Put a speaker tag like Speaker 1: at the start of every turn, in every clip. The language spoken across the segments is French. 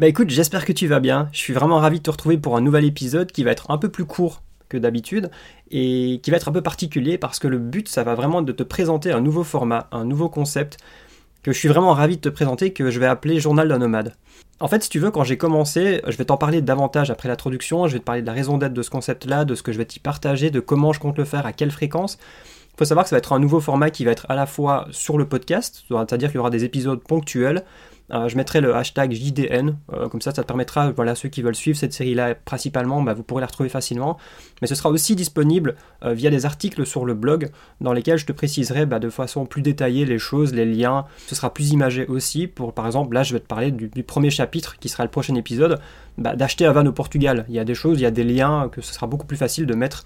Speaker 1: Bah écoute, j'espère que tu vas bien. Je suis vraiment ravi de te retrouver pour un nouvel épisode qui va être un peu plus court que d'habitude et qui va être un peu particulier parce que le but, ça va vraiment de te présenter un nouveau format, un nouveau concept que je suis vraiment ravi de te présenter que je vais appeler Journal d'un nomade. En fait, si tu veux, quand j'ai commencé, je vais t'en parler davantage après l'introduction, je vais te parler de la raison d'être de ce concept-là, de ce que je vais t'y partager, de comment je compte le faire, à quelle fréquence. Il faut savoir que ça va être un nouveau format qui va être à la fois sur le podcast, c'est-à-dire qu'il y aura des épisodes ponctuels, euh, je mettrai le hashtag JDN, euh, comme ça ça te permettra, voilà, ceux qui veulent suivre cette série-là principalement, bah, vous pourrez la retrouver facilement. Mais ce sera aussi disponible euh, via des articles sur le blog dans lesquels je te préciserai bah, de façon plus détaillée les choses, les liens. Ce sera plus imagé aussi. Pour par exemple, là je vais te parler du, premier chapitre qui sera le prochain épisode, bah, d'acheter Van au Portugal. Il y a des choses, il y a des liens que ce sera beaucoup plus facile de mettre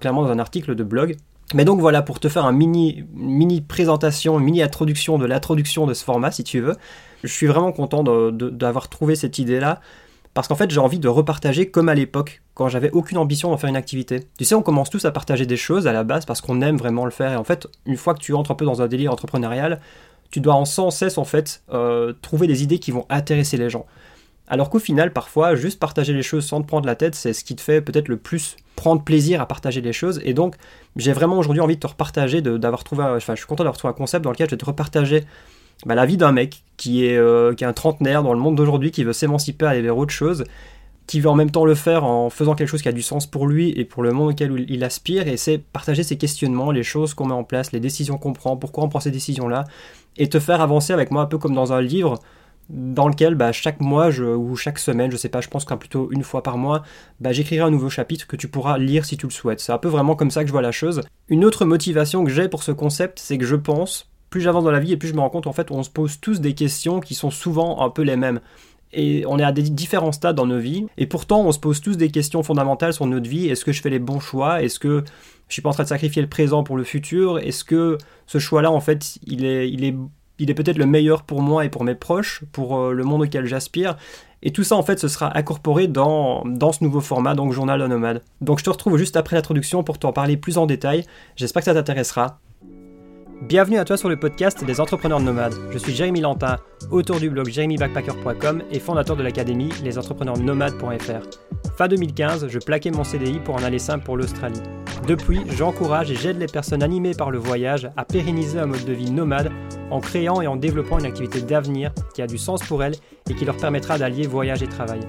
Speaker 1: clairement dans un article de blog. Mais donc voilà, pour te faire un mini, mini présentation, une mini introduction de l'introduction de ce format, si tu veux, je suis vraiment content d'avoir trouvé cette idée-là, parce qu'en fait j'ai envie de repartager comme à l'époque, quand j'avais aucune ambition d'en faire une activité. Tu sais, on commence tous à partager des choses à la base parce qu'on aime vraiment le faire, et en fait, une fois que tu entres un peu dans un délire entrepreneurial, tu dois en sans cesse en fait euh, trouver des idées qui vont intéresser les gens. Alors qu'au final, parfois, juste partager les choses sans te prendre la tête, c'est ce qui te fait peut-être le plus prendre plaisir à partager les choses. Et donc, j'ai vraiment aujourd'hui envie de te repartager, d'avoir trouvé, enfin, je suis content d'avoir trouvé un concept dans lequel je vais te repartager bah, la vie d'un mec qui est, euh, qui est un trentenaire dans le monde d'aujourd'hui, qui veut s'émanciper, aller vers autre chose, qui veut en même temps le faire en faisant quelque chose qui a du sens pour lui et pour le monde auquel il aspire, et c'est partager ses questionnements, les choses qu'on met en place, les décisions qu'on prend, pourquoi on prend ces décisions-là, et te faire avancer avec moi un peu comme dans un livre dans lequel bah, chaque mois ou chaque semaine, je sais pas, je pense qu'un plutôt une fois par mois, bah, j'écrirai un nouveau chapitre que tu pourras lire si tu le souhaites. C'est un peu vraiment comme ça que je vois la chose. Une autre motivation que j'ai pour ce concept, c'est que je pense, plus j'avance dans la vie et plus je me rends compte en fait, on se pose tous des questions qui sont souvent un peu les mêmes. Et on est à des différents stades dans nos vies, et pourtant on se pose tous des questions fondamentales sur notre vie. Est-ce que je fais les bons choix? Est-ce que je suis pas en train de sacrifier le présent pour le futur? Est-ce que ce choix-là, en fait, il est, il est il est peut-être le meilleur pour moi et pour mes proches, pour euh, le monde auquel j'aspire. Et tout ça, en fait, ce sera incorporé dans, dans ce nouveau format, donc Journal de Nomade. Donc je te retrouve juste après l'introduction pour t'en parler plus en détail. J'espère que ça t'intéressera. Bienvenue à toi sur le podcast des entrepreneurs nomades. Je suis Jérémy Lantin, auteur du blog jérémybackpacker.com et fondateur de l'académie lesentrepreneursnomades.fr. Fin 2015, je plaquais mon CDI pour en aller simple pour l'Australie. Depuis, j'encourage et j'aide les personnes animées par le voyage à pérenniser un mode de vie nomade en créant et en développant une activité d'avenir qui a du sens pour elles et qui leur permettra d'allier voyage et travail.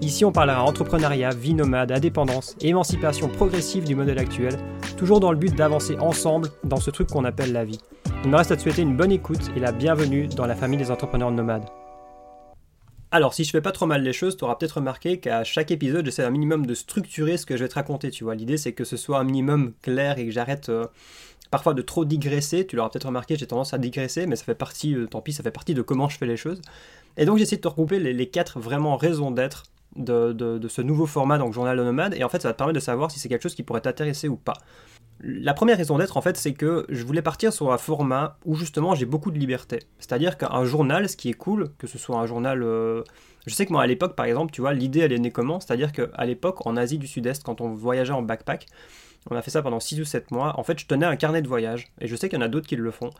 Speaker 1: Ici, on parlera entrepreneuriat, vie nomade, indépendance émancipation progressive du modèle actuel, toujours dans le but d'avancer ensemble dans ce truc qu'on appelle la vie. Il me reste à te souhaiter une bonne écoute et la bienvenue dans la famille des entrepreneurs nomades. Alors, si je fais pas trop mal les choses, tu auras peut-être remarqué qu'à chaque épisode, j'essaie un minimum de structurer ce que je vais te raconter, tu vois. L'idée, c'est que ce soit un minimum clair et que j'arrête euh, parfois de trop digresser. Tu l'auras peut-être remarqué, j'ai tendance à digresser, mais ça fait partie, euh, tant pis, ça fait partie de comment je fais les choses. Et donc, j'essaie de te regrouper les, quatre vraiment raisons d'être de, ce nouveau format, donc Journal de Nomade, et en fait, ça va te permettre de savoir si c'est quelque chose qui pourrait t'intéresser ou pas. La première raison d'être, en fait, c'est que je voulais partir sur un format où justement j'ai beaucoup de liberté. C'est-à-dire qu'un journal, ce qui est cool, que ce soit un journal. Euh, je sais que moi, à l'époque, par exemple, tu vois, l'idée, elle est née comment? C'est-à-dire qu'à l'époque, en Asie du Sud-Est, quand on voyageait en backpack, on a fait ça pendant 6 ou 7 mois. En fait, je tenais un carnet de voyage. Et je sais qu'il y en a d'autres qui le font.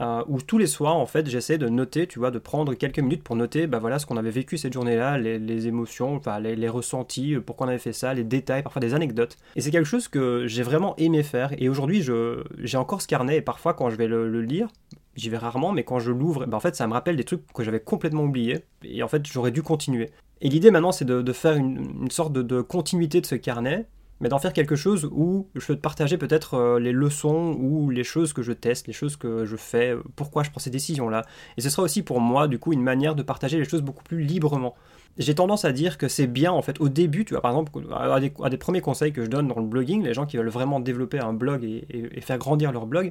Speaker 1: Euh, où tous les soirs, en fait, j'essaie de noter, tu vois, de prendre quelques minutes pour noter, bah voilà, ce qu'on avait vécu cette journée-là, les, émotions, les, ressentis, euh, pourquoi on avait fait ça, les détails, parfois des anecdotes. Et c'est quelque chose que j'ai vraiment aimé faire. Et aujourd'hui, j'ai encore ce carnet, et parfois, quand je vais le, lire, j'y vais rarement, mais quand je l'ouvre, bah, en fait, ça me rappelle des trucs que j'avais complètement oubliés. Et en fait, j'aurais dû continuer. Et l'idée maintenant, c'est de, faire une, sorte de continuité de ce carnet, mais d'en faire quelque chose où je peux te partager peut-être euh, les leçons ou les choses que je teste, les choses que je fais, euh, pourquoi je prends ces décisions-là. Et ce sera aussi pour moi, du coup, une manière de partager les choses beaucoup plus librement. J'ai tendance à dire que c'est bien, en fait, au début, tu vois, par exemple, à des, premiers conseils que je donne dans le blogging, les gens qui veulent vraiment développer un blog et, faire grandir leur blog,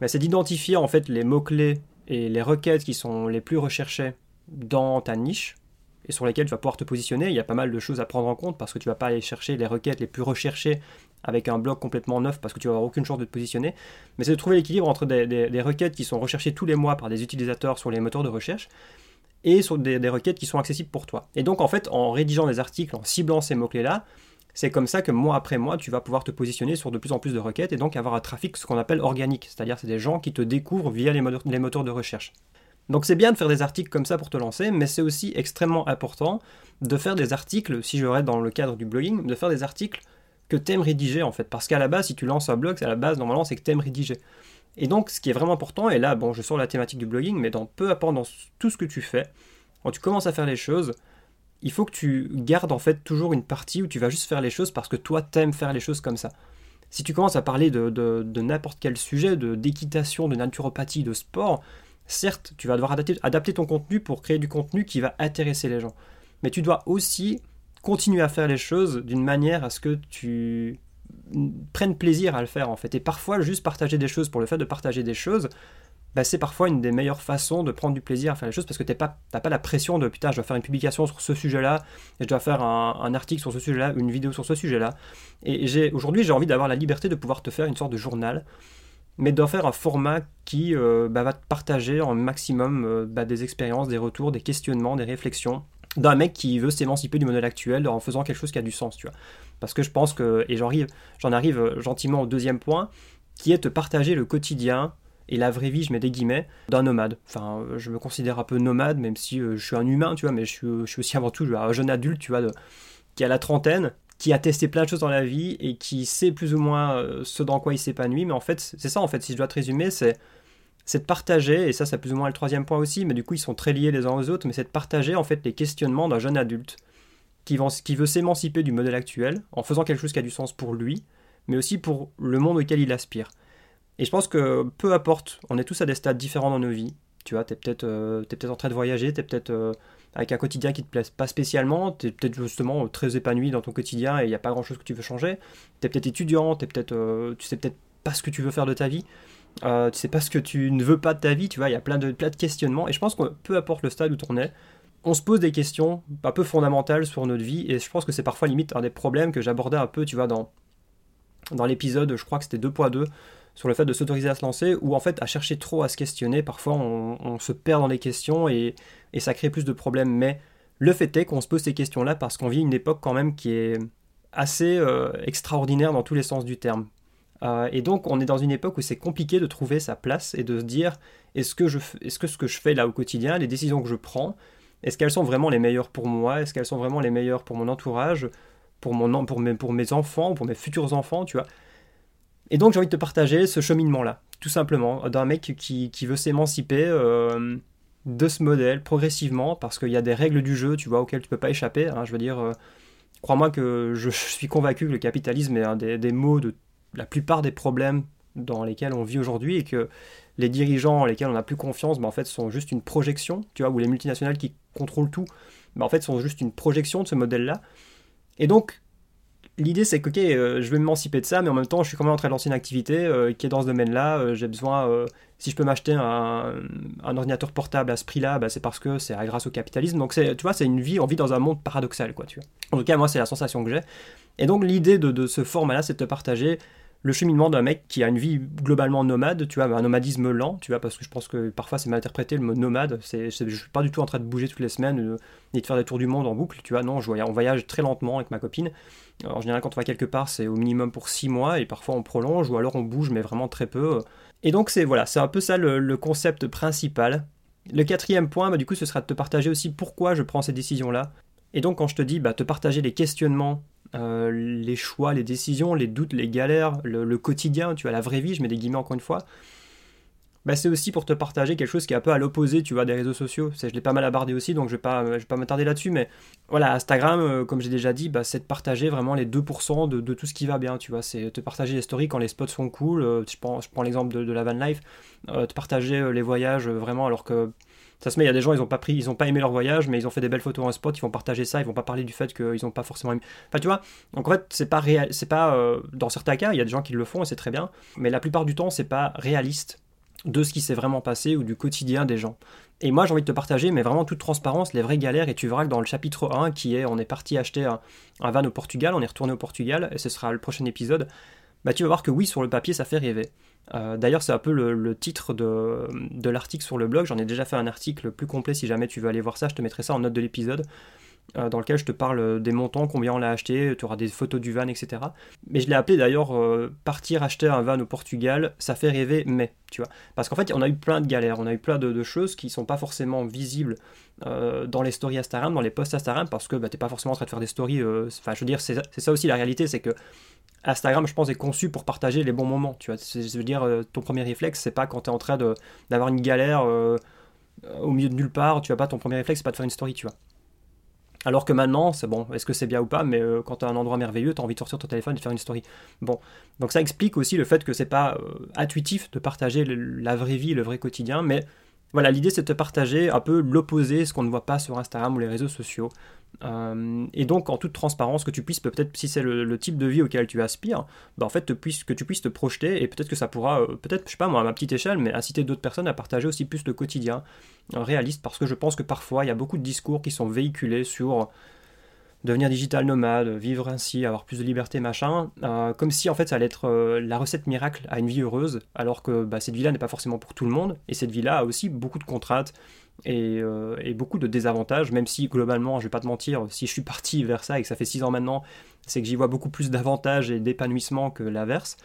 Speaker 1: bah, c'est d'identifier, en fait, les mots-clés et les requêtes qui sont les plus recherchées dans ta niche, et sur lesquels tu vas pouvoir te positionner. Il y a pas mal de choses à prendre en compte parce que tu vas pas aller chercher les requêtes les plus recherchées avec un blog complètement neuf parce que tu vas avoir aucune chance de te positionner. Mais c'est de trouver l'équilibre entre des, requêtes qui sont recherchées tous les mois par des utilisateurs sur les moteurs de recherche et sur des, requêtes qui sont accessibles pour toi. Et donc en fait, en rédigeant des articles, en ciblant ces mots-clés-là, c'est comme ça que mois après mois, tu vas pouvoir te positionner sur de plus en plus de requêtes et donc avoir un trafic ce qu'on appelle organique, c'est-à-dire c'est des gens qui te découvrent via les moteurs de recherche. Donc c'est bien de faire des articles comme ça pour te lancer, mais c'est aussi extrêmement important de faire des articles, si je reste dans le cadre du blogging, de faire des articles que tu aimes rédiger en fait. Parce qu'à la base, si tu lances un blog, à la base, normalement, c'est que tu aimes rédiger. Et donc, ce qui est vraiment important, et là, bon, je sors la thématique du blogging, mais dans peu importe dans tout ce que tu fais, quand tu commences à faire les choses, il faut que tu gardes en fait toujours une partie où tu vas juste faire les choses parce que toi, t'aimes faire les choses comme ça. Si tu commences à parler de, de, n'importe quel sujet, de d'équitation, de naturopathie, de sport, certes, tu vas devoir adapter, ton contenu pour créer du contenu qui va intéresser les gens. Mais tu dois aussi continuer à faire les choses d'une manière à ce que tu prennes plaisir à le faire en fait. Et parfois, juste partager des choses pour le fait de partager des choses, bah, c'est parfois une des meilleures façons de prendre du plaisir à faire les choses parce que tu n'as pas, pas la pression de putain, je dois faire une publication sur ce sujet-là, et je dois faire un, article sur ce sujet-là, une vidéo sur ce sujet-là. Et aujourd'hui, j'ai envie d'avoir la liberté de pouvoir te faire une sorte de journal, mais d'en faire un format qui euh, bah, va te partager en maximum euh, bah, des expériences, des retours, des questionnements, des réflexions d'un mec qui veut s'émanciper du modèle actuel en faisant quelque chose qui a du sens, tu vois. Parce que je pense que, et j'en arrive, j'en arrive euh, gentiment au deuxième point, qui est de partager le quotidien et la vraie vie, je mets des guillemets, d'un nomade. Enfin, je me considère un peu nomade, même si je suis un humain, tu vois, mais je suis, aussi avant tout un jeune adulte, tu vois, qui a la trentaine, qui a testé plein de choses dans la vie et qui sait plus ou moins ce dans quoi il s'épanouit. Mais en fait, c'est ça, en fait, si je dois te résumer, c'est c'est de partager, et ça c'est plus ou moins le troisième point aussi, mais du coup ils sont très liés les uns aux autres, mais c'est de partager en fait les questionnements d'un jeune adulte qui, veut s'émanciper du modèle actuel en faisant quelque chose qui a du sens pour lui, mais aussi pour le monde auquel il aspire. Et je pense que peu importe, on est tous à des stades différents dans nos vies. Tu vois, tu es peut-être euh, peut en train de voyager, tu es peut-être euh, avec un quotidien qui te plaise pas spécialement, tu es peut-être justement très épanoui dans ton quotidien et il n'y a pas grand-chose que tu veux changer. Tu es peut-être étudiant, es peut-être, euh, tu sais peut-être pas ce que tu veux faire de ta vie. Euh, tu sais pas ce que tu ne veux pas de ta vie, tu vois, il y a plein de, plein de questionnements. Et je pense que peu importe le stade où tu en es, on se pose des questions un peu fondamentales sur notre vie. Et je pense que c'est parfois limite un des problèmes que j'abordais un peu, tu vois, dans, dans l'épisode, je crois que c'était 2.2, sur le fait de s'autoriser à se lancer, ou en fait à chercher trop à se questionner. Parfois on, se perd dans les questions et, et, ça crée plus de problèmes. Mais le fait est qu'on se pose ces questions-là parce qu'on vit une époque quand même qui est assez euh, extraordinaire dans tous les sens du terme. Euh, et donc, on est dans une époque où c'est compliqué de trouver sa place et de se dire est-ce que, je, est-ce que ce que je fais là au quotidien, les décisions que je prends, est-ce qu'elles sont vraiment les meilleures pour moi? Est-ce qu'elles sont vraiment les meilleures pour mon entourage, pour, mon, pour, mes, pour mes enfants, pour mes futurs enfants, tu vois? Et donc, j'ai envie de te partager ce cheminement-là, tout simplement, d'un mec qui, qui veut s'émanciper euh, de ce modèle progressivement, parce qu'il y a des règles du jeu, tu vois, auxquelles tu peux pas échapper. Hein, je veux dire, euh, crois-moi que je, suis convaincu que le capitalisme est un des, des mots de la plupart des problèmes dans lesquels on vit aujourd'hui et que les dirigeants en lesquels on n'a plus confiance, ben, en fait, sont juste une projection, tu vois, ou les multinationales qui contrôlent tout, ben, en fait, sont juste une projection de ce modèle-là. Et donc, l'idée, c'est que, euh, je vais m'émanciper de ça, mais en même temps, je suis quand même en train de lancer une activité euh, qui est dans ce domaine-là. Euh, j'ai besoin, si je peux m'acheter un, ordinateur portable à ce prix-là, ben, c'est parce que c'est grâce au capitalisme. Donc, tu vois, c'est une vie, on vit dans un monde paradoxal, quoi, tu vois. En tout cas, moi, c'est la sensation que j'ai. Et donc, l'idée de, de ce format-là, c'est de te partager le cheminement d'un mec qui a une vie globalement nomade, tu vois, un nomadisme lent, tu vois, parce que je pense que parfois c'est mal interprété le mot nomade. C'est, je suis pas du tout en train de bouger toutes les semaines euh, ni de faire des tours du monde en boucle, tu vois. Non, je on voyage très lentement avec ma copine. en général, quand on va quelque part, c'est au minimum pour 6 mois et parfois on prolonge ou alors on bouge, mais vraiment très peu. Et donc c'est voilà, c'est un peu ça le, concept principal. Le quatrième point, bah, du coup, ce sera de te partager aussi pourquoi je prends ces décisions-là. Et donc, quand je te dis bah, te partager les questionnements euh, les choix, les décisions, les doutes, les galères, le, quotidien, tu vois, la vraie vie, je mets des guillemets encore une fois, bah, c'est aussi pour te partager quelque chose qui est un peu à l'opposé, tu vois, des réseaux sociaux. Je l'ai pas mal abordé aussi, donc je vais pas, vais pas m'attarder là-dessus, mais voilà, Instagram, euh, comme j'ai déjà dit, bah, c'est de partager vraiment les 2% de, tout ce qui va bien, tu vois. C'est te partager les stories quand les spots sont cool. Euh, je prends, l'exemple de, la van life, te partager les voyages vraiment alors que ça se met, il y a des gens, ils ont pas pris, ils ont pas aimé leur voyage, mais ils ont fait des belles photos en spot, ils vont partager ça, ils vont pas parler du fait qu'ils ont pas forcément aimé. Enfin, tu vois, donc en fait, c'est pas c'est pas, euh, dans certains cas, il y a des gens qui le font et c'est très bien, mais la plupart du temps, c'est pas réaliste de ce qui s'est vraiment passé ou du quotidien des gens. Et moi, j'ai envie de te partager, mais vraiment toute transparence, les vraies galères, et tu verras que dans le chapitre 1, qui est, on est parti acheter un, un van au Portugal, on est retourné au Portugal, et ce sera le prochain épisode, bah tu vas voir que oui, sur le papier, ça fait rêver. Euh, d'ailleurs, c'est un peu le, titre de, l'article sur le blog. J'en ai déjà fait un article plus complet si jamais tu veux aller voir ça. Je te mettrai ça en note de l'épisode. euh, dans lequel je te parle des montants, combien on l'a acheté, tu auras des photos du van, etc. Mais je l'ai appelé d'ailleurs partir acheter un van au Portugal, ça fait rêver, mais tu vois. Parce qu'en fait, on a eu plein de galères, on a eu plein de, choses qui sont pas forcément visibles dans les stories Instagram, dans les posts Instagram, parce que bah, t'es pas forcément en train de faire des stories. Enfin, je veux dire, c'est ça aussi la réalité, c'est que Instagram, je pense, est conçu pour partager les bons moments. Tu vois, je veux dire, euh, ton premier réflexe, c'est pas quand tu es en train d'avoir une galère euh, au milieu de nulle part, tu vas pas, ton premier réflexe, c'est pas de faire une story, tu vois. Alors que maintenant, c'est bon, est-ce que c'est bien ou pas, mais euh, quand tu as un endroit merveilleux, tu as envie de sortir ton téléphone et de faire une story. Bon, donc ça explique aussi le fait que c'est pas intuitif de partager la vraie vie, le vrai quotidien, mais voilà, l'idée c'est de partager un peu l'opposé, ce qu'on ne voit pas sur Instagram ou les réseaux sociaux. Euh, et donc, en toute transparence, que tu puisses, peut-être, si c'est le, type de vie auquel tu aspires, bah, en fait, que tu puisses te projeter et peut-être que ça pourra, euh, peut-être, je sais pas moi, à ma petite échelle, mais inciter d'autres personnes à partager aussi plus le quotidien euh, réaliste parce que je pense que parfois, il y a beaucoup de discours qui sont véhiculés sur devenir digital nomade, vivre ainsi, avoir plus de liberté, machin, comme si en fait ça allait être la recette miracle à une vie heureuse, alors que bah, cette vie-là n'est pas forcément pour tout le monde, et cette vie-là a aussi beaucoup de contraintes, euh, et, beaucoup de désavantages, même si globalement, je vais pas te mentir, si je suis parti vers ça et que ça fait 6 ans maintenant, c'est que j'y vois beaucoup plus d'avantages et d'épanouissement que l'inverse.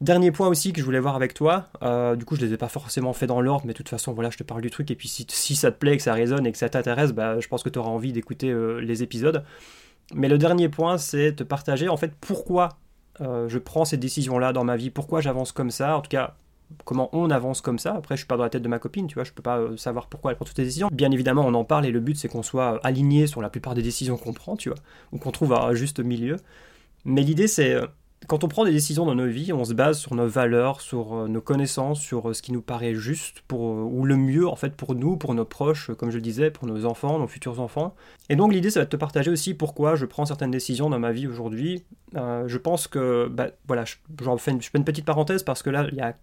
Speaker 1: Dernier point aussi que je voulais voir avec toi, euh, du coup je les ai pas forcément fait dans l'ordre, mais de toute façon voilà je te parle du truc et puis si, ça te plaît, que ça résonne et que ça t'intéresse, bah, je pense que tu auras envie d'écouter euh, les épisodes. Mais le dernier point c'est te partager en fait pourquoi je prends ces décisions là dans ma vie, pourquoi j'avance comme ça, en tout cas comment on avance comme ça. Après, je suis pas dans la tête de ma copine, tu vois, je peux pas euh, savoir pourquoi elle prend toutes les décisions. Bien évidemment, on en parle et le but c'est qu'on soit aligné sur la plupart des décisions qu'on prend, tu vois, ou qu'on trouve un juste milieu. Mais l'idée c'est euh, quand on prend des décisions dans nos vies, on se base sur nos valeurs, sur euh, nos connaissances, sur ce qui nous paraît juste pour ou le mieux en fait pour nous, pour nos proches, comme je le disais, pour nos enfants, nos futurs enfants. Et donc l'idée, ça va te partager aussi pourquoi je prends certaines décisions dans ma vie aujourd'hui. je pense que, bah, voilà, je, fais une petite parenthèse parce que là, il y a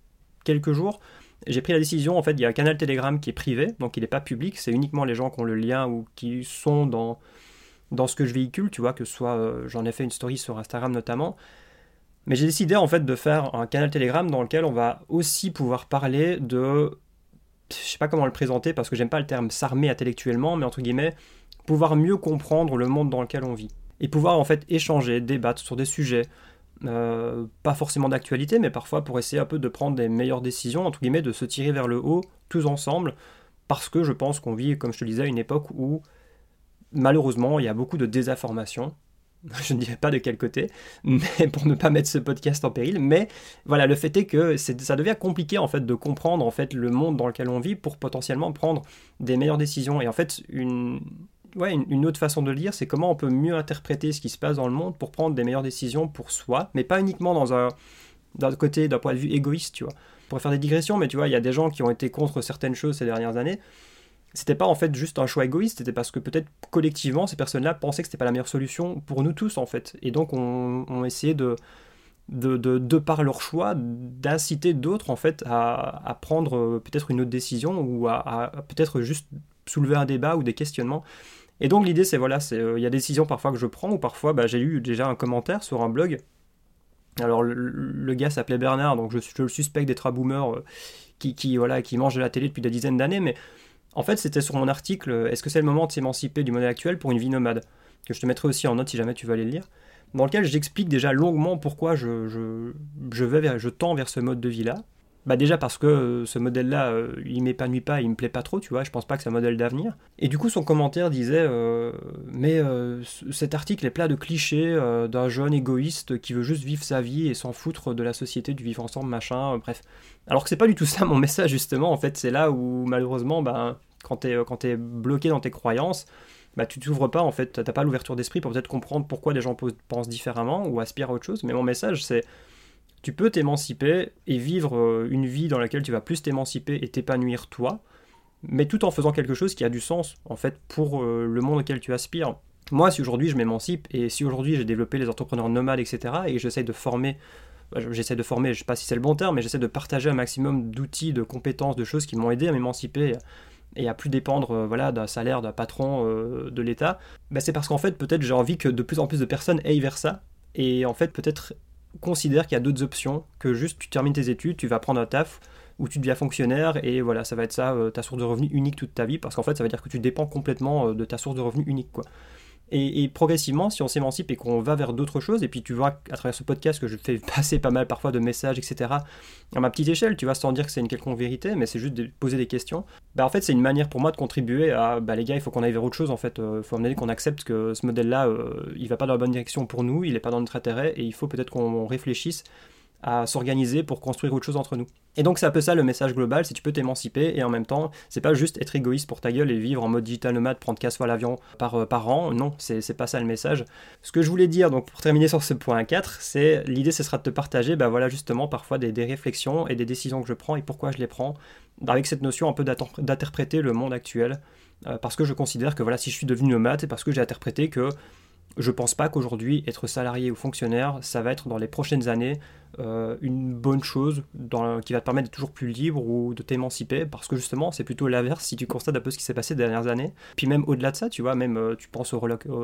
Speaker 1: quelques jours, j'ai pris la décision, en fait, il y a un canal Telegram qui est privé, donc il n'est pas public, c'est uniquement les gens qui ont le lien ou qui sont dans, dans ce que je véhicule, tu vois, que ce soit, euh, j'en ai fait une story sur Instagram notamment, mais j'ai décidé en fait de faire un canal Telegram dans lequel on va aussi pouvoir parler de, je sais pas comment le présenter parce que j'aime pas le terme s'armer intellectuellement, mais entre guillemets, pouvoir mieux comprendre le monde dans lequel on vit. Et pouvoir en fait échanger, débattre sur des sujets, euh, pas forcément d'actualité, mais parfois pour essayer un peu de prendre des meilleures décisions, entre guillemets, de se tirer vers le haut tous ensemble, parce que je pense qu'on vit, comme je te disais, une époque où malheureusement il y a beaucoup de désinformation. Je ne dirais pas de quel côté, mais pour ne pas mettre ce podcast en péril. Mais voilà, le fait est que ça devient compliqué en fait de comprendre en fait le monde dans lequel on vit pour potentiellement prendre des meilleures décisions. Et en fait, une, autre façon de le lire, c'est comment on peut mieux interpréter ce qui se passe dans le monde pour prendre des meilleures décisions pour soi, mais pas uniquement dans un d'un côté, d'un point de vue égoïste, tu vois. Pourrait faire des digressions, mais tu vois, il y a des gens qui ont été contre certaines choses ces dernières années. C'était pas en fait juste un choix égoïste, c'était parce que peut-être collectivement, ces personnes-là pensaient que c'était pas la meilleure solution pour nous tous, en fait. Et donc, on, essayait de, de, de, par leur choix, d'inciter d'autres, en fait, à, à prendre euh, peut-être une autre décision ou à, peut-être juste soulever un débat ou des questionnements. Et donc l'idée c'est voilà, euh, il y a des décisions parfois que je prends ou parfois bah, j'ai eu déjà un commentaire sur un blog. Alors le, gars s'appelait Bernard, donc je, je, le suspecte d'être un boomer euh, qui, qui, voilà, qui mange de la télé depuis des dizaines d'années, mais en fait c'était sur mon article euh, Est-ce que c'est le moment de s'émanciper du modèle actuel pour une vie nomade? Que je te mettrai aussi en note si jamais tu veux aller le lire, dans lequel j'explique déjà longuement pourquoi je, je, tends vers ce mode de vie-là, bah déjà parce que euh, ce modèle-là, euh, il m'épanouit pas, il me plaît pas trop, tu vois, je pense pas que c'est un modèle d'avenir. Et du coup, son commentaire disait euh, Mais cet article est plein de clichés d'un jeune égoïste qui veut juste vivre sa vie et s'en foutre de la société, du vivre ensemble, machin, bref. Alors que c'est pas du tout ça mon message, justement, en fait, c'est là où malheureusement, bah, quand t'es bloqué dans tes croyances, bah, tu t'ouvres pas, en fait, t'as pas l'ouverture d'esprit pour peut-être comprendre pourquoi les gens pensent différemment ou aspirent à autre chose. Mais mon message, c'est tu peux t'émanciper et vivre euh, une vie dans laquelle tu vas plus t'émanciper et t'épanouir toi, mais tout en faisant quelque chose qui a du sens, en fait, pour euh, le monde auquel tu aspires. Moi, si aujourd'hui je m'émancipe et si aujourd'hui j'ai développé les entrepreneurs nomades, etc., et j'essaie de former, bah, j'essaie de former, je sais pas si c'est le bon terme, mais j'essaie de partager un maximum d'outils, de compétences, de choses qui m'ont aidé à m'émanciper et à plus dépendre euh, voilà, d'un salaire d'un patron de l'État, bah, c'est parce qu'en fait peut-être j'ai envie que de plus en plus de personnes aillent vers ça et en fait peut-être considère qu'il y a d'autres options que juste tu termines tes études, tu vas prendre un taf ou tu deviens fonctionnaire et voilà, ça va être ça euh, ta source de revenus unique toute ta vie parce qu'en fait ça veut dire que tu dépends complètement euh, de ta source de revenus unique quoi. Et, progressivement, si on s'émancipe et qu'on va vers d'autres choses, et puis tu vois à travers ce podcast que je fais passer pas mal parfois de messages, etc., à ma petite échelle, tu vas sans dire que c'est une quelconque vérité, mais c'est juste de poser des questions. Bah, en fait, c'est une manière pour moi de contribuer à, bah, les gars, il faut qu'on aille vers autre chose, en fait. Il euh, faut amener qu'on accepte que ce modèle-là, euh, il va pas dans la bonne direction pour nous, il n'est pas dans notre intérêt, et il faut peut-être qu'on réfléchisse à s'organiser pour construire autre chose entre nous. Et donc c'est un peu ça le message global, c'est tu peux t'émanciper et en même temps, c'est pas juste être égoïste pour ta gueule et vivre en mode digital nomade, prendre 15 fois l'avion par, euh, par an, non, c'est pas ça le message. Ce que je voulais dire, donc pour terminer sur ce point 4, c'est l'idée ce sera de te partager, bah voilà justement parfois des, des, réflexions et des décisions que je prends et pourquoi je les prends, avec cette notion un peu d'interpréter le monde actuel, euh, parce que je considère que voilà si je suis devenu nomade, c'est parce que j'ai interprété que je pense pas qu'aujourd'hui, être salarié ou fonctionnaire, ça va être dans les prochaines années euh, une bonne chose qui va te permettre d'être toujours plus libre ou de t'émanciper, parce que justement, c'est plutôt l'inverse si tu constates un peu ce qui s'est passé ces dernières années. Puis même au-delà de ça, tu vois, même euh, tu penses aux,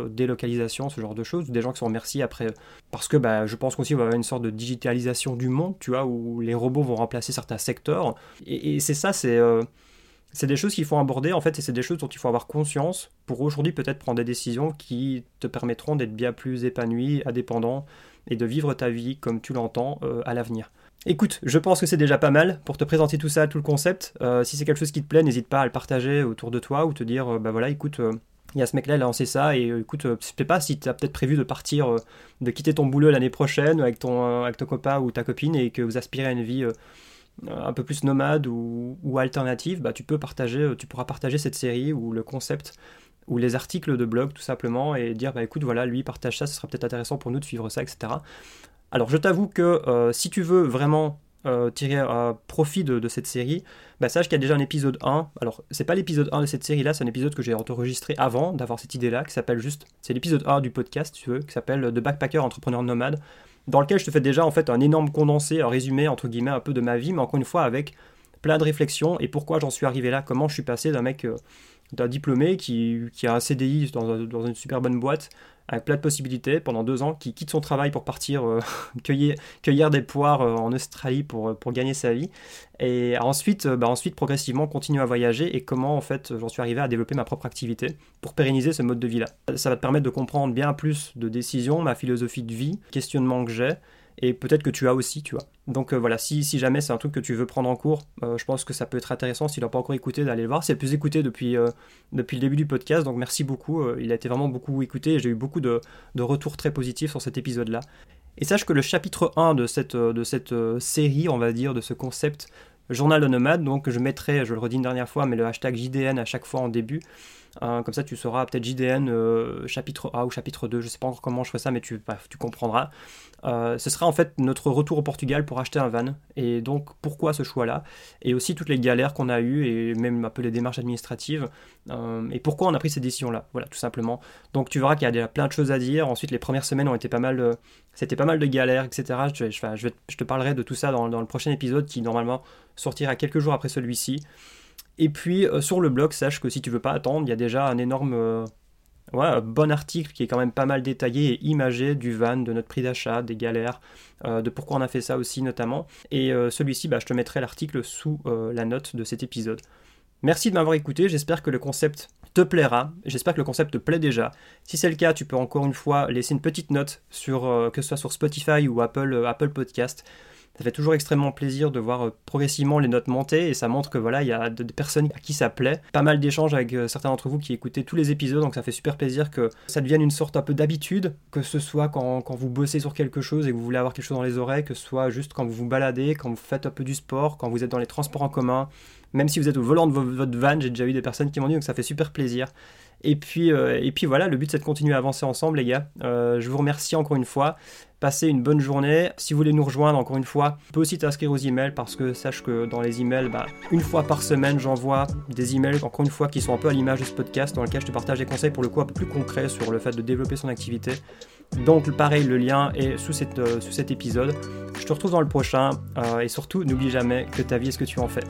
Speaker 1: délocalisations, ce genre de choses, des gens qui sont remerciés après, parce que bah, je pense qu'aussi on va avoir une sorte de digitalisation du monde, tu vois, où les robots vont remplacer certains secteurs. Et, c'est ça, c'est... Euh, c'est des choses qu'il faut aborder en fait et c'est des choses dont il faut avoir conscience pour aujourd'hui peut-être prendre des décisions qui te permettront d'être bien plus épanoui, indépendant et de vivre ta vie comme tu l'entends euh, à l'avenir. Écoute, je pense que c'est déjà pas mal pour te présenter tout ça, tout le concept. Euh, si c'est quelque chose qui te plaît, n'hésite pas à le partager autour de toi ou te dire, euh, bah voilà, écoute, il y a ce mec-là, il a lancé ça, et écoute, je sais pas si tu as peut-être prévu de partir, de quitter ton boulot l'année prochaine avec ton, avec copain ou ta copine et que vous aspirez à une vie un peu plus nomade ou, alternative, bah, tu peux partager, tu pourras partager cette série ou le concept ou les articles de blog tout simplement et dire bah écoute voilà lui partage ça, ce sera peut-être intéressant pour nous de suivre ça, etc. Alors je t'avoue que euh, si tu veux vraiment euh, tirer profit de, cette série, bah, sache qu'il y a déjà un épisode 1. Alors, c'est pas l'épisode 1 de cette série-là, c'est un épisode que j'ai enregistré avant d'avoir cette idée-là, qui s'appelle juste. C'est l'épisode 1 du podcast, tu veux, qui s'appelle The Backpacker Entrepreneur Nomade dans lequel je te fais déjà en fait un énorme condensé, un résumé entre guillemets un peu de ma vie, mais encore une fois avec plein de réflexions et pourquoi j'en suis arrivé là, comment je suis passé d'un mec, euh, d'un diplômé qui, qui, a un CDI dans, dans, une super bonne boîte avec plein de possibilités pendant deux ans, qui quitte son travail pour partir euh, cueillir, cueillir, des poires euh, en Australie pour, euh, pour gagner sa vie. Et ensuite, bah ensuite, progressivement, continuer à voyager et comment en fait j'en suis arrivé à développer ma propre activité pour pérenniser ce mode de vie-là. Ça va te permettre de comprendre bien plus de décisions, ma philosophie de vie, questionnements que j'ai, et peut-être que tu as aussi, tu vois. Donc euh, voilà, si, jamais c'est un truc que tu veux prendre en cours, euh, je pense que ça peut être intéressant, s'il n'a pas encore écouté, d'aller le voir. C'est le plus écouté depuis, euh, depuis le début du podcast, donc merci beaucoup. il a été vraiment beaucoup écouté et j'ai eu beaucoup de, de, retours très positifs sur cet épisode-là. Et sache que le chapitre 1 de cette, de cette série, on va dire, de ce concept journal de nomade, donc je mettrai, je le redis une dernière fois, mais le hashtag JDN à chaque fois en début, Hein, comme ça, tu sauras peut-être JDN euh, chapitre A ou chapitre 2. Je sais pas encore comment je ferai ça, mais tu, tu comprendras. Euh, ce sera en fait notre retour au Portugal pour acheter un van. Et donc, pourquoi ce choix-là? Et aussi toutes les galères qu'on a eues et même un peu les démarches administratives. Euh, et pourquoi on a pris ces décisions-là? Voilà, tout simplement. Donc, tu verras qu'il y a déjà plein de choses à dire. Ensuite, les premières semaines ont été pas mal. c'était pas mal de galères, etc. Je, te parlerai de tout ça dans le prochain épisode qui normalement sortira quelques jours après celui-ci. Et puis euh, sur le blog, sache que si tu veux pas attendre, il y a déjà un énorme euh, ouais, bon article qui est quand même pas mal détaillé et imagé du van, de notre prix d'achat, des galères, euh, de pourquoi on a fait ça aussi notamment. Et celui-ci, bah, je te mettrai l'article sous la note de cet épisode. Merci de m'avoir écouté, j'espère que le concept te plaira, j'espère que le concept te plaît déjà. Si c'est le cas, tu peux encore une fois laisser une petite note sur que ce soit sur Spotify ou Apple, Apple Podcast. Ça fait toujours extrêmement plaisir de voir euh, progressivement les notes monter et ça montre que voilà, il y a des personnes à qui ça plaît. Pas mal d'échanges avec euh, certains d'entre vous qui écoutez tous les épisodes, donc ça fait super plaisir que ça devienne une sorte un peu d'habitude, que ce soit quand, quand, vous bossez sur quelque chose et que vous voulez avoir quelque chose dans les oreilles, que ce soit juste quand vous vous baladez, quand vous faites un peu du sport, quand vous êtes dans les transports en commun, même si vous êtes au volant de votre van, j'ai déjà eu des personnes qui m'ont dit, donc ça fait super plaisir. Et puis, euh, et puis voilà, le but c'est de continuer à avancer ensemble, les gars. je vous remercie encore une fois. Passez une bonne journée. Si vous voulez nous rejoindre, encore une fois, tu peux aussi t'inscrire aux emails parce que sache que dans les emails, bah, une fois par semaine, j'envoie des emails, encore une fois, qui sont un peu à l'image de ce podcast, dans lequel je te partage des conseils pour le coup un peu plus concrets sur le fait de développer son activité. Donc pareil, le lien est sous, cette, euh, sous cet épisode. Je te retrouve dans le prochain euh, et surtout, n'oublie jamais que ta vie est ce que tu en fais.